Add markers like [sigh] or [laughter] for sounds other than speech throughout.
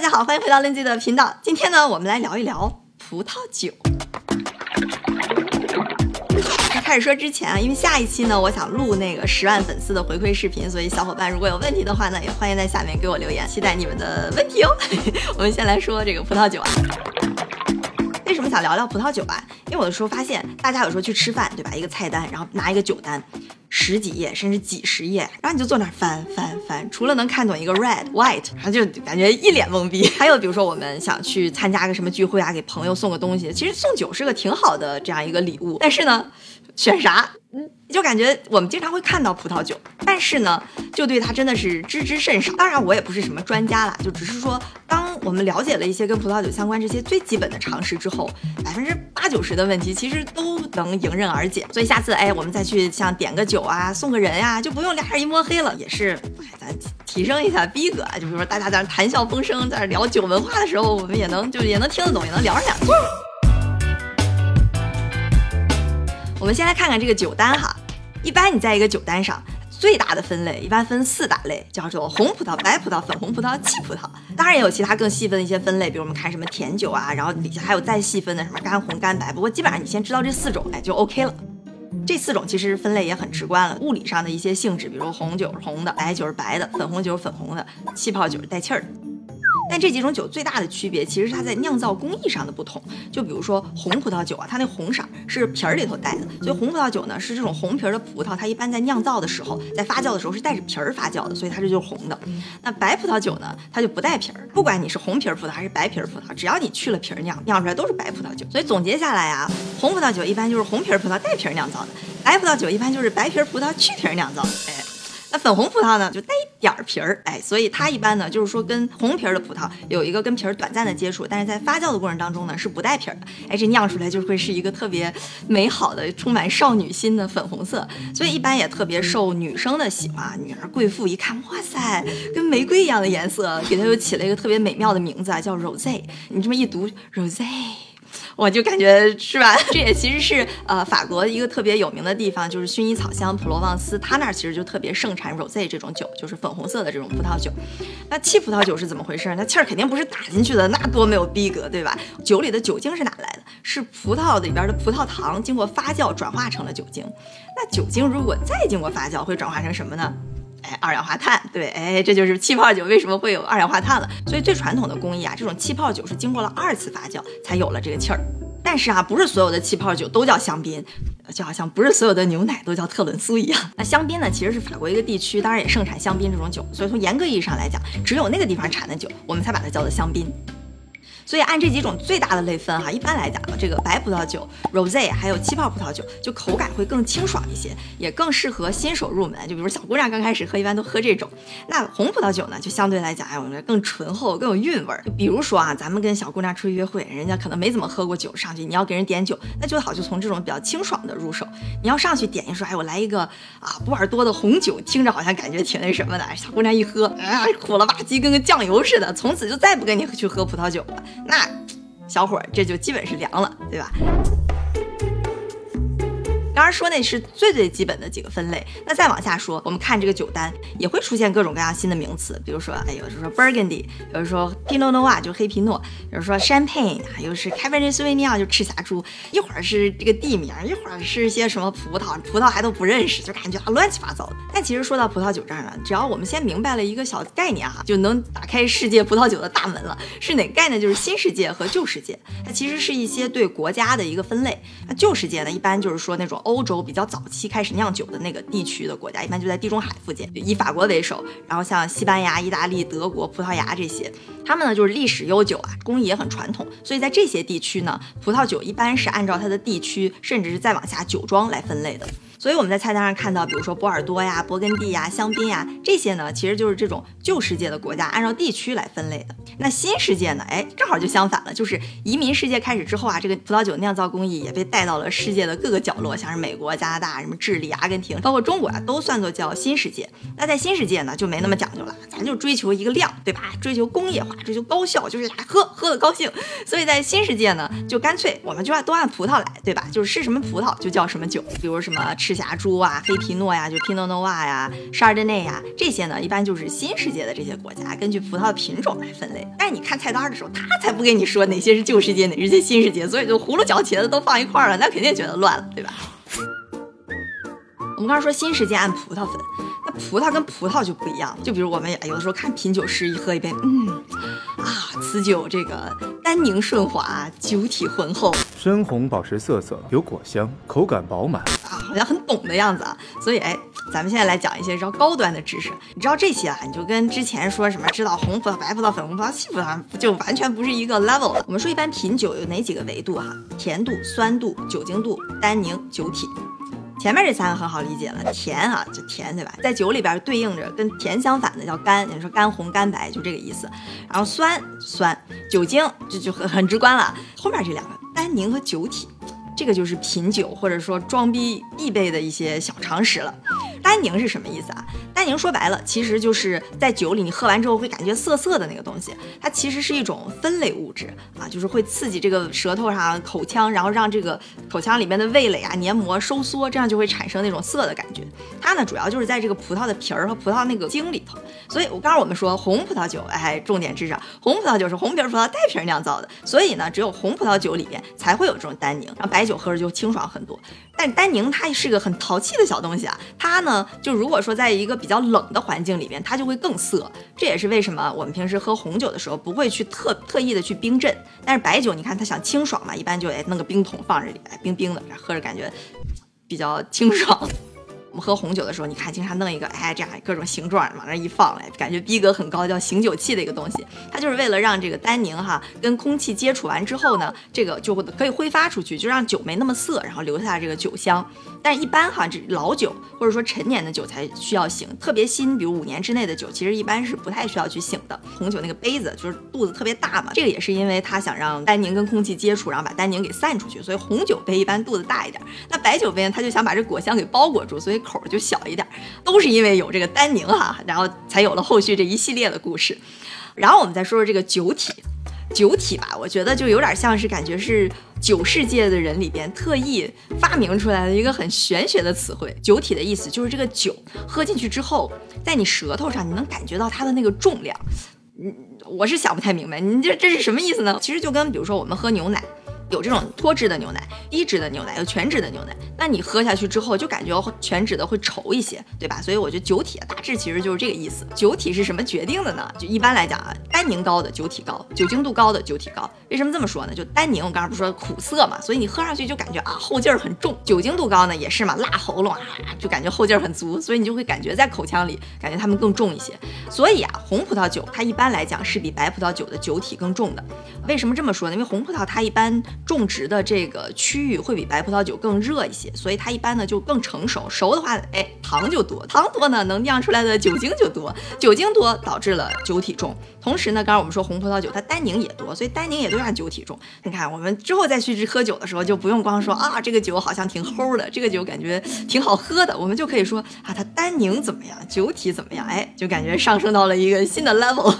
大家好，欢迎回到 Lindsay 的频道。今天呢，我们来聊一聊葡萄酒。在开始说之前啊，因为下一期呢，我想录那个十万粉丝的回馈视频，所以小伙伴如果有问题的话呢，也欢迎在下面给我留言，期待你们的问题哦。[laughs] 我们先来说这个葡萄酒啊。为什么想聊聊葡萄酒啊？因为有的时候发现大家有时候去吃饭，对吧？一个菜单，然后拿一个酒单。十几页甚至几十页，然后你就坐那儿翻翻翻，除了能看懂一个 red white，然后就感觉一脸懵逼。[laughs] 还有比如说我们想去参加个什么聚会啊，给朋友送个东西，其实送酒是个挺好的这样一个礼物，但是呢，选啥？嗯，就感觉我们经常会看到葡萄酒，但是呢，就对它真的是知之甚少。当然，我也不是什么专家啦，就只是说，当我们了解了一些跟葡萄酒相关这些最基本的常识之后，百分之八九十的问题其实都能迎刃而解。所以下次，哎，我们再去像点个酒啊，送个人呀，就不用俩人一摸黑了，也是，哎，咱提升一下逼格。就比如说大家在那谈笑风生，在那聊酒文化的时候，我们也能就也能听得懂，也能聊上两句。我们先来看看这个酒单哈，一般你在一个酒单上，最大的分类一般分四大类，叫做红葡萄、白葡萄、粉红葡萄、气葡萄。当然也有其他更细分的一些分类，比如我们看什么甜酒啊，然后底下还有再细分的什么干红、干白。不过基本上你先知道这四种，哎就 OK 了。这四种其实分类也很直观了，物理上的一些性质，比如红酒是红的，白酒是白的，粉红酒是粉红的，气泡酒是带气儿的。但这几种酒最大的区别，其实是它在酿造工艺上的不同。就比如说红葡萄酒啊，它那红色是皮儿里头带的，所以红葡萄酒呢是这种红皮儿的葡萄，它一般在酿造的时候，在发酵的时候是带着皮儿发酵的，所以它这就是红的。那白葡萄酒呢，它就不带皮儿，不管你是红皮儿葡萄还是白皮儿葡萄，只要你去了皮儿酿，酿出来都是白葡萄酒。所以总结下来啊，红葡萄酒一般就是红皮儿葡萄带皮儿酿造的，白葡萄酒一般就是白皮儿葡萄去皮儿酿造的。哎。那粉红葡萄呢，就带一点儿皮儿，哎，所以它一般呢，就是说跟红皮儿的葡萄有一个跟皮儿短暂的接触，但是在发酵的过程当中呢，是不带皮儿的，哎，这酿出来就会是一个特别美好的、充满少女心的粉红色，所以一般也特别受女生的喜欢。女儿贵妇一看，哇塞，跟玫瑰一样的颜色，给它又起了一个特别美妙的名字啊，叫 rose。你这么一读 rose。我就感觉是吧？这也其实是呃法国一个特别有名的地方，就是薰衣草香普罗旺斯，它那儿其实就特别盛产 rose 这种酒，就是粉红色的这种葡萄酒。那气葡萄酒是怎么回事？那气儿肯定不是打进去的，那多没有逼格，对吧？酒里的酒精是哪来的？是葡萄里边的葡萄糖经过发酵转化成了酒精。那酒精如果再经过发酵，会转化成什么呢？哎，二氧化碳，对，哎，这就是气泡酒为什么会有二氧化碳了。所以最传统的工艺啊，这种气泡酒是经过了二次发酵才有了这个气儿。但是啊，不是所有的气泡酒都叫香槟，就好像不是所有的牛奶都叫特仑苏一样。那香槟呢，其实是法国一个地区，当然也盛产香槟这种酒。所以从严格意义上来讲，只有那个地方产的酒，我们才把它叫做香槟。所以按这几种最大的类分哈，一般来讲，这个白葡萄酒、rose 还有气泡葡萄酒，就口感会更清爽一些，也更适合新手入门。就比如小姑娘刚开始喝，一般都喝这种。那红葡萄酒呢，就相对来讲，哎，我们更醇厚，更有韵味儿。就比如说啊，咱们跟小姑娘出去约会，人家可能没怎么喝过酒，上去你要给人点酒，那最好就从这种比较清爽的入手。你要上去点一说，哎，我来一个啊波尔多的红酒，听着好像感觉挺那什么的。小姑娘一喝，啊，苦了吧唧，跟个酱油似的，从此就再不跟你去喝葡萄酒了。那小伙这就基本是凉了，对吧？当然说那是最最基本的几个分类，那再往下说，我们看这个酒单也会出现各种各样新的名词，比如说，哎，有的说 Burgundy，有的说 Pinot Noir 就黑皮诺，有的说 Champagne，啊又是 Cabernet Sauvignon 就赤霞珠，一会儿是这个地名，一会儿是一些什么葡萄，葡萄还都不认识，就感觉啊乱七八糟的。但其实说到葡萄酒这儿呢，只要我们先明白了一个小概念哈，就能打开世界葡萄酒的大门了。是哪个概念？就是新世界和旧世界。它其实是一些对国家的一个分类。那旧世界呢，一般就是说那种欧。欧洲比较早期开始酿酒的那个地区的国家，一般就在地中海附近，以法国为首，然后像西班牙、意大利、德国、葡萄牙这些，他们呢就是历史悠久啊，工艺也很传统，所以在这些地区呢，葡萄酒一般是按照它的地区，甚至是再往下酒庄来分类的。所以我们在菜单上看到，比如说波尔多呀、勃艮第呀、香槟呀这些呢，其实就是这种旧世界的国家按照地区来分类的。那新世界呢，哎，正好就相反了，就是移民世界开始之后啊，这个葡萄酒酿造工艺也被带到了世界的各个角落，像是美国、加拿大、什么智利、阿根廷，包括中国啊，都算作叫新世界。那在新世界呢，就没那么讲究了，咱就追求一个量，对吧？追求工业化，追求高效，就是喝喝的高兴。所以在新世界呢，就干脆我们就按都按葡萄来，对吧？就是是什么葡萄就叫什么酒，比如什么。赤霞珠啊，黑皮诺呀，就 Pinot Noir 呀，沙尔内呀，这些呢，一般就是新世界的这些国家，根据葡萄的品种来分类。但是你看菜单的时候，他才不跟你说哪些是旧世界，哪些是新世界，所以就葫芦搅茄子都放一块儿了，那肯定觉得乱了，对吧？我们刚才说新世界按葡萄分，那葡萄跟葡萄就不一样。就比如我们有的时候看品酒师一喝一杯，嗯，啊，此酒这个单宁顺滑，酒体浑厚，深红宝石色泽，有果香，口感饱满，好像很懂的样子啊。所以哎，咱们现在来讲一些较高端的知识。你知道这些啊，你就跟之前说什么知道红葡萄、白葡萄、粉红葡萄、细葡萄，就完全不是一个 level 了。我们说一般品酒有哪几个维度哈？甜度、酸度、酒精度、单宁、酒体。前面这三个很好理解了，甜啊就甜，对吧？在酒里边对应着跟甜相反的叫干，你说干红、干白就这个意思。然后酸酸，酒精这就很很直观了。后面这两个单宁和酒体，这个就是品酒或者说装逼必备的一些小常识了。单宁是什么意思啊？单宁说白了，其实就是在酒里你喝完之后会感觉涩涩的那个东西，它其实是一种酚类物质啊，就是会刺激这个舌头上、口腔，然后让这个口腔里面的味蕾啊、黏膜收缩，这样就会产生那种涩的感觉。它呢，主要就是在这个葡萄的皮儿和葡萄那个茎里头。所以我刚刚我们说红葡萄酒，哎，重点知识，红葡萄酒是红皮葡萄带皮酿造的，所以呢，只有红葡萄酒里面才会有这种单宁，然后白酒喝着就清爽很多。但单宁它是个很淘气的小东西啊，它呢。就如果说在一个比较冷的环境里边，它就会更涩。这也是为什么我们平时喝红酒的时候不会去特特意的去冰镇。但是白酒，你看它想清爽嘛，一般就哎弄个冰桶放这里，哎冰冰的，喝着感觉比较清爽。我们喝红酒的时候，你看经常弄一个哎这样各种形状往那一放，哎感觉逼格很高，叫醒酒器的一个东西。它就是为了让这个单宁哈跟空气接触完之后呢，这个就会可以挥发出去，就让酒没那么涩，然后留下这个酒香。但一般哈，这老酒或者说陈年的酒才需要醒，特别新，比如五年之内的酒，其实一般是不太需要去醒的。红酒那个杯子就是肚子特别大嘛，这个也是因为它想让单宁跟空气接触，然后把单宁给散出去，所以红酒杯一般肚子大一点。那白酒杯呢，它就想把这果香给包裹住，所以口就小一点。都是因为有这个单宁哈，然后才有了后续这一系列的故事。然后我们再说说这个酒体。酒体吧，我觉得就有点像是感觉是酒世界的人里边特意发明出来的一个很玄学的词汇。酒体的意思就是这个酒喝进去之后，在你舌头上你能感觉到它的那个重量。嗯，我是想不太明白，你这这是什么意思呢？其实就跟比如说我们喝牛奶。有这种脱脂的牛奶、低脂的牛奶、有全脂的牛奶，那你喝下去之后就感觉全脂的会稠一些，对吧？所以我觉得酒体大致其实就是这个意思。酒体是什么决定的呢？就一般来讲啊，单宁高的酒体高，酒精度高的酒体高。为什么这么说呢？就单宁，我刚才不是说苦涩嘛，所以你喝上去就感觉啊后劲儿很重。酒精度高呢也是嘛，辣喉咙啊，就感觉后劲儿很足，所以你就会感觉在口腔里感觉它们更重一些。所以啊，红葡萄酒它一般来讲是比白葡萄酒的酒体更重的。为什么这么说呢？因为红葡萄它一般种植的这个区域会比白葡萄酒更热一些，所以它一般呢就更成熟。熟的话，哎，糖就多，糖多呢，能酿出来的酒精就多，酒精多导致了酒体重。同时呢，刚刚我们说红葡萄酒它单宁也多，所以单宁也都让酒体重。你看，我们之后再去喝酒的时候，就不用光说啊，这个酒好像挺齁的，这个酒感觉挺好喝的，我们就可以说啊，它单宁怎么样，酒体怎么样，哎，就感觉上升到了一个新的 level。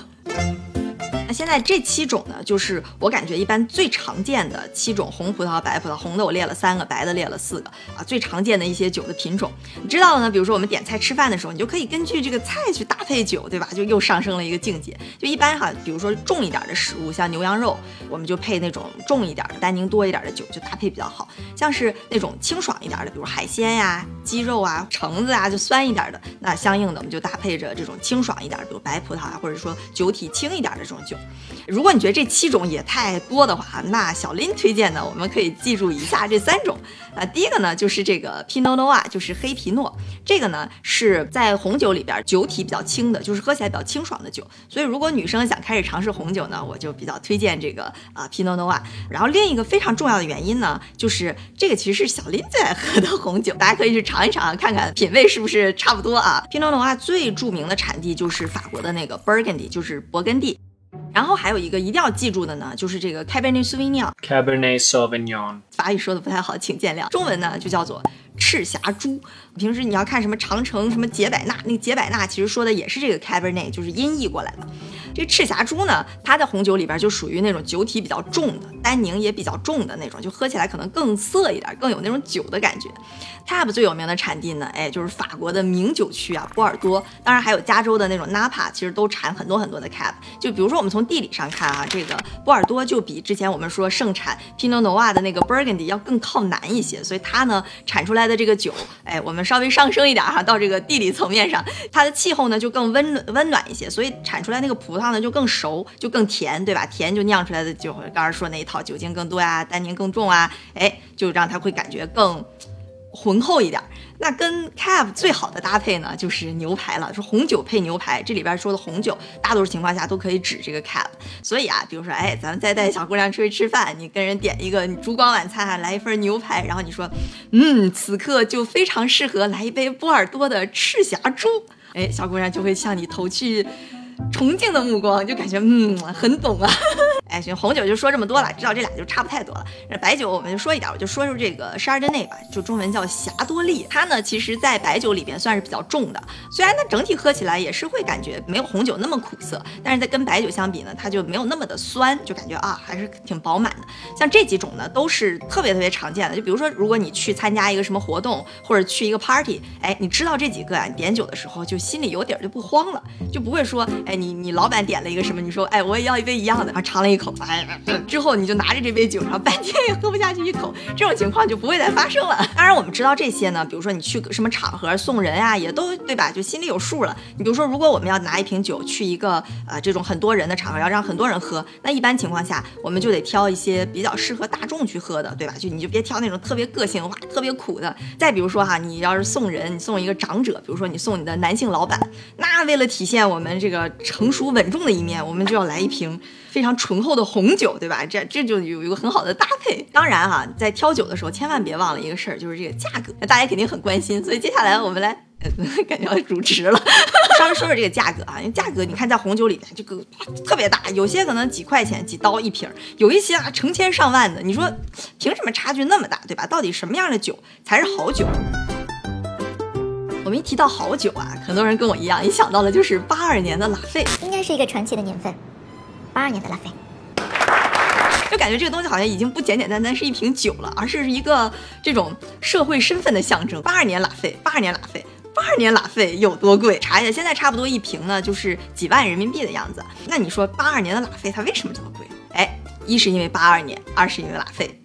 那这七种呢，就是我感觉一般最常见的七种红葡萄、白葡萄。红的我列了三个，白的列了四个啊，最常见的一些酒的品种。你知道呢？比如说我们点菜吃饭的时候，你就可以根据这个菜去搭配酒，对吧？就又上升了一个境界。就一般哈，比如说重一点的食物，像牛羊肉，我们就配那种重一点的、单宁多一点的酒，就搭配比较好。像是那种清爽一点的，比如海鲜呀、鸡肉啊、橙子啊，就酸一点的，那相应的我们就搭配着这种清爽一点，比如白葡萄啊，或者说酒体轻一点的这种酒。如果你觉得这七种也太多的话，那小林推荐的我们可以记住以下这三种。啊，第一个呢就是这个 Pinot Noir，就是黑皮诺。这个呢是在红酒里边酒体比较轻的，就是喝起来比较清爽的酒。所以如果女生想开始尝试红酒呢，我就比较推荐这个啊 Pinot Noir。然后另一个非常重要的原因呢，就是这个其实是小林最爱喝的红酒，大家可以去尝一尝，看看品味是不是差不多啊。Pinot Noir 最著名的产地就是法国的那个 Burgundy，就是勃艮第。然后还有一个一定要记住的呢，就是这个 Cabernet Sauvignon。Cabernet Sauvignon，法语说的不太好，请见谅。中文呢就叫做赤霞珠。平时你要看什么长城、什么杰百纳，那个杰百纳其实说的也是这个 Cabernet，就是音译过来的。这赤霞珠呢，它在红酒里边就属于那种酒体比较重的，单宁也比较重的那种，就喝起来可能更涩一点，更有那种酒的感觉。Cab 最有名的产地呢，哎，就是法国的名酒区啊，波尔多，当然还有加州的那种 Napa，其实都产很多很多的 Cab。就比如说我们从地理上看啊，这个波尔多就比之前我们说盛产 Pinot Noir 的那个 Burgundy 要更靠南一些，所以它呢产出来的的这个酒，哎，我们稍微上升一点哈，到这个地理层面上，它的气候呢就更温暖温暖一些，所以产出来那个葡萄呢就更熟，就更甜，对吧？甜就酿出来的酒刚才说那一套，酒精更多呀，单宁更重啊，哎，就让它会感觉更。浑厚一点，那跟 Cab 最好的搭配呢，就是牛排了。说红酒配牛排，这里边说的红酒，大多数情况下都可以指这个 Cab。所以啊，比如说，哎，咱们再带小姑娘出去吃饭，你跟人点一个烛光晚餐，来一份牛排，然后你说，嗯，此刻就非常适合来一杯波尔多的赤霞珠，哎，小姑娘就会向你投去。崇敬的目光，就感觉嗯很懂啊。哎，行，红酒就说这么多了，知道这俩就差不太多了。那白酒我们就说一点，我就说说这个沙尔德内吧，就中文叫霞多丽。它呢，其实在白酒里边算是比较重的，虽然它整体喝起来也是会感觉没有红酒那么苦涩，但是在跟白酒相比呢，它就没有那么的酸，就感觉啊还是挺饱满的。像这几种呢，都是特别特别常见的。就比如说，如果你去参加一个什么活动，或者去一个 party，哎，你知道这几个啊，你点酒的时候就心里有底儿，就不慌了，就不会说，哎。你你老板点了一个什么？你说哎，我也要一杯一样的。然后尝了一口，哎，之后你就拿着这杯酒，然后半天也喝不下去一口，这种情况就不会再发生了。当然，我们知道这些呢，比如说你去什么场合送人啊，也都对吧？就心里有数了。你比如说，如果我们要拿一瓶酒去一个呃这种很多人的场合，要让很多人喝，那一般情况下我们就得挑一些比较适合大众去喝的，对吧？就你就别挑那种特别个性化、特别苦的。再比如说哈，你要是送人，你送一个长者，比如说你送你的男性老板，那为了体现我们这个。成熟稳重的一面，我们就要来一瓶非常醇厚的红酒，对吧？这这就有一个很好的搭配。当然哈，在挑酒的时候，千万别忘了一个事儿，就是这个价格。那大家肯定很关心，所以接下来我们来，[laughs] 感觉要主持了，[laughs] 稍微说说这个价格啊。因为价格，你看在红酒里面这个特别大，有些可能几块钱、几刀一瓶，有一些啊成千上万的。你说凭什么差距那么大，对吧？到底什么样的酒才是好酒？我们一提到好酒啊，很多人跟我一样，一想到的就是八二年的拉菲，应该是一个传奇的年份。八二年的拉菲，就感觉这个东西好像已经不简简单单是一瓶酒了，而是一个这种社会身份的象征。八二年拉菲，八二年拉菲，八二年拉菲有多贵？查一下，现在差不多一瓶呢，就是几万人民币的样子。那你说八二年的拉菲它为什么这么贵？哎，一是因为八二年，二是因为拉菲。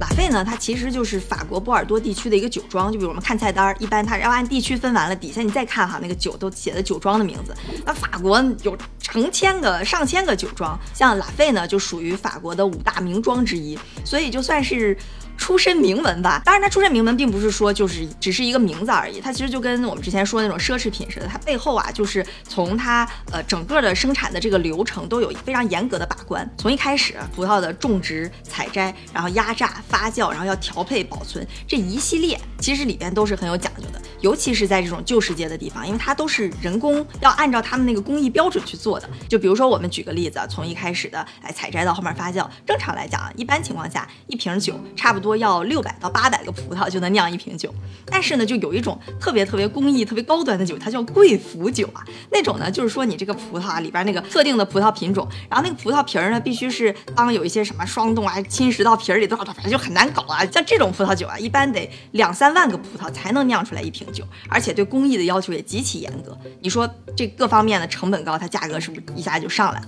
拉菲呢，它其实就是法国波尔多地区的一个酒庄。就比如我们看菜单，一般它要按地区分完了，底下你再看哈，那个酒都写的酒庄的名字。那法国有成千个、上千个酒庄，像拉菲呢，就属于法国的五大名庄之一，所以就算是。出身名门吧，当然它出身名门并不是说就是只是一个名字而已，它其实就跟我们之前说的那种奢侈品似的，它背后啊就是从它呃整个的生产的这个流程都有非常严格的把关，从一开始葡萄的种植、采摘，然后压榨、发酵，然后要调配、保存这一系列，其实里边都是很有讲究的，尤其是在这种旧世界的地方，因为它都是人工要按照他们那个工艺标准去做的。就比如说我们举个例子，从一开始的哎采摘到后面发酵，正常来讲啊，一般情况下一瓶酒差不多。多要六百到八百个葡萄就能酿一瓶酒，但是呢，就有一种特别特别工艺、特别高端的酒，它叫贵腐酒啊。那种呢，就是说你这个葡萄啊里边那个特定的葡萄品种，然后那个葡萄皮儿呢，必须是当有一些什么霜冻啊侵蚀到皮儿里，多少反正就很难搞啊。像这种葡萄酒啊，一般得两三万个葡萄才能酿出来一瓶酒，而且对工艺的要求也极其严格。你说这各方面的成本高，它价格是不是一下就上来了？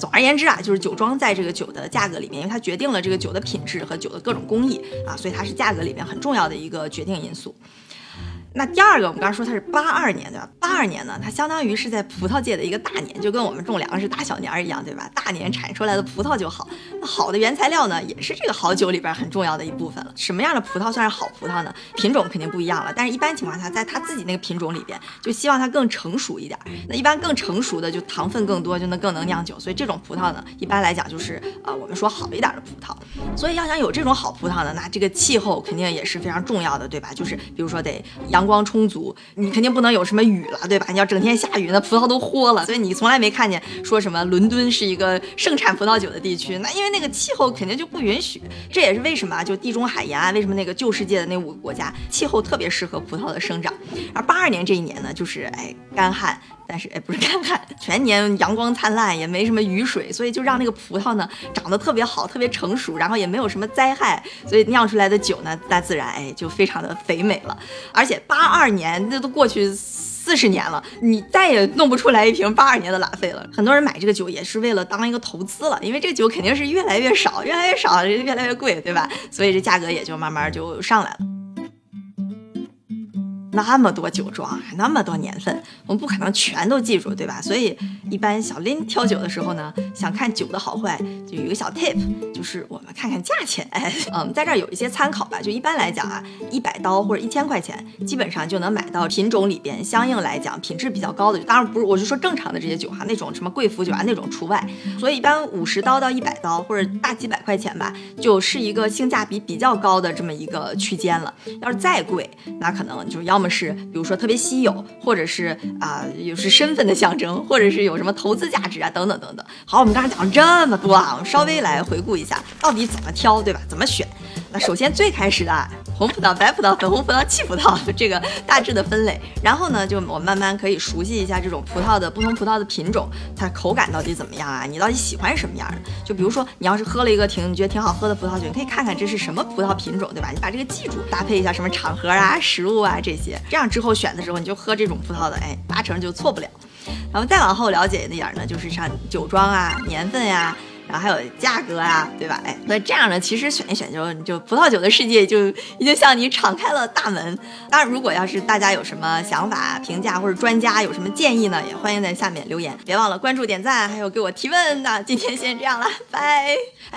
总而言之啊，就是酒庄在这个酒的价格里面，因为它决定了这个酒的品质和酒的各种工艺啊，所以它是价格里面很重要的一个决定因素。那第二个，我们刚刚说它是八二年，对吧？八二年呢，它相当于是在葡萄界的一个大年，就跟我们种粮食大小年儿一样，对吧？大年产出来的葡萄就好。那好的原材料呢，也是这个好酒里边很重要的一部分了。什么样的葡萄算是好葡萄呢？品种肯定不一样了，但是一般情况下，在它自己那个品种里边，就希望它更成熟一点。那一般更成熟的，就糖分更多，就能更能酿酒。所以这种葡萄呢，一般来讲就是呃，我们说好一点的葡萄。所以要想有这种好葡萄呢，那这个气候肯定也是非常重要的，对吧？就是比如说得阳。阳光充足，你肯定不能有什么雨了，对吧？你要整天下雨，那葡萄都豁了。所以你从来没看见说什么伦敦是一个盛产葡萄酒的地区，那因为那个气候肯定就不允许。这也是为什么就地中海沿岸为什么那个旧世界的那五个国家气候特别适合葡萄的生长。而八二年这一年呢，就是哎干旱。但是哎，不是干旱，全年阳光灿烂，也没什么雨水，所以就让那个葡萄呢长得特别好，特别成熟，然后也没有什么灾害，所以酿出来的酒呢，大自然哎就非常的肥美了。而且八二年那都过去四十年了，你再也弄不出来一瓶八二年的拉菲了。很多人买这个酒也是为了当一个投资了，因为这个酒肯定是越来越少，越来越少，越来越贵，对吧？所以这价格也就慢慢就上来了。那么多酒庄，那么多年份，我们不可能全都记住，对吧？所以一般小林挑酒的时候呢，想看酒的好坏，就有一个小 tip，就是我们看看价钱。哎，[laughs] 嗯，在这儿有一些参考吧。就一般来讲啊，一百刀或者一千块钱，基本上就能买到品种里边相应来讲品质比较高的。当然不是，我就说正常的这些酒哈，那种什么贵腐酒啊那种除外。所以一般五十刀到一百刀或者大几百块钱吧，就是一个性价比比较高的这么一个区间了。要是再贵，那可能就要。么是，比如说特别稀有，或者是啊，有是身份的象征，或者是有什么投资价值啊，等等等等。好，我们刚才讲了这么多啊，我们稍微来回顾一下，到底怎么挑，对吧？怎么选？那首先最开始的红葡萄、白葡萄、粉红葡萄、气葡萄 [laughs] 这个大致的分类，然后呢，就我慢慢可以熟悉一下这种葡萄的不同葡萄的品种，它口感到底怎么样啊？你到底喜欢什么样的？就比如说你要是喝了一个挺你觉得挺好喝的葡萄酒，你可以看看这是什么葡萄品种，对吧？你把这个记住，搭配一下什么场合啊、食物啊这些，这样之后选的时候你就喝这种葡萄的，哎，八成就错不了。然后再往后了解一点呢，就是像酒庄啊、年份呀。然后还有价格啊，对吧？哎，那这样呢，其实选一选就就葡萄酒的世界就已经向你敞开了大门。当然，如果要是大家有什么想法、评价或者专家有什么建议呢，也欢迎在下面留言。别忘了关注、点赞，还有给我提问。那今天先这样了，拜。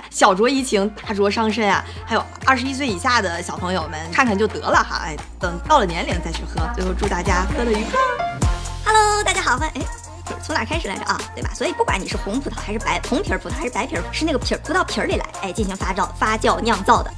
小酌怡情，大酌伤身啊！还有二十一岁以下的小朋友们看看就得了哈。哎，等到了年龄再去喝。最后祝大家喝的愉快。Hello，大家好，欢迎哎。从哪开始来着啊？对吧？所以不管你是红葡萄还是白红皮儿葡萄还是白皮儿，是那个皮儿葡萄皮儿里来，哎，进行发酵发酵酿造的。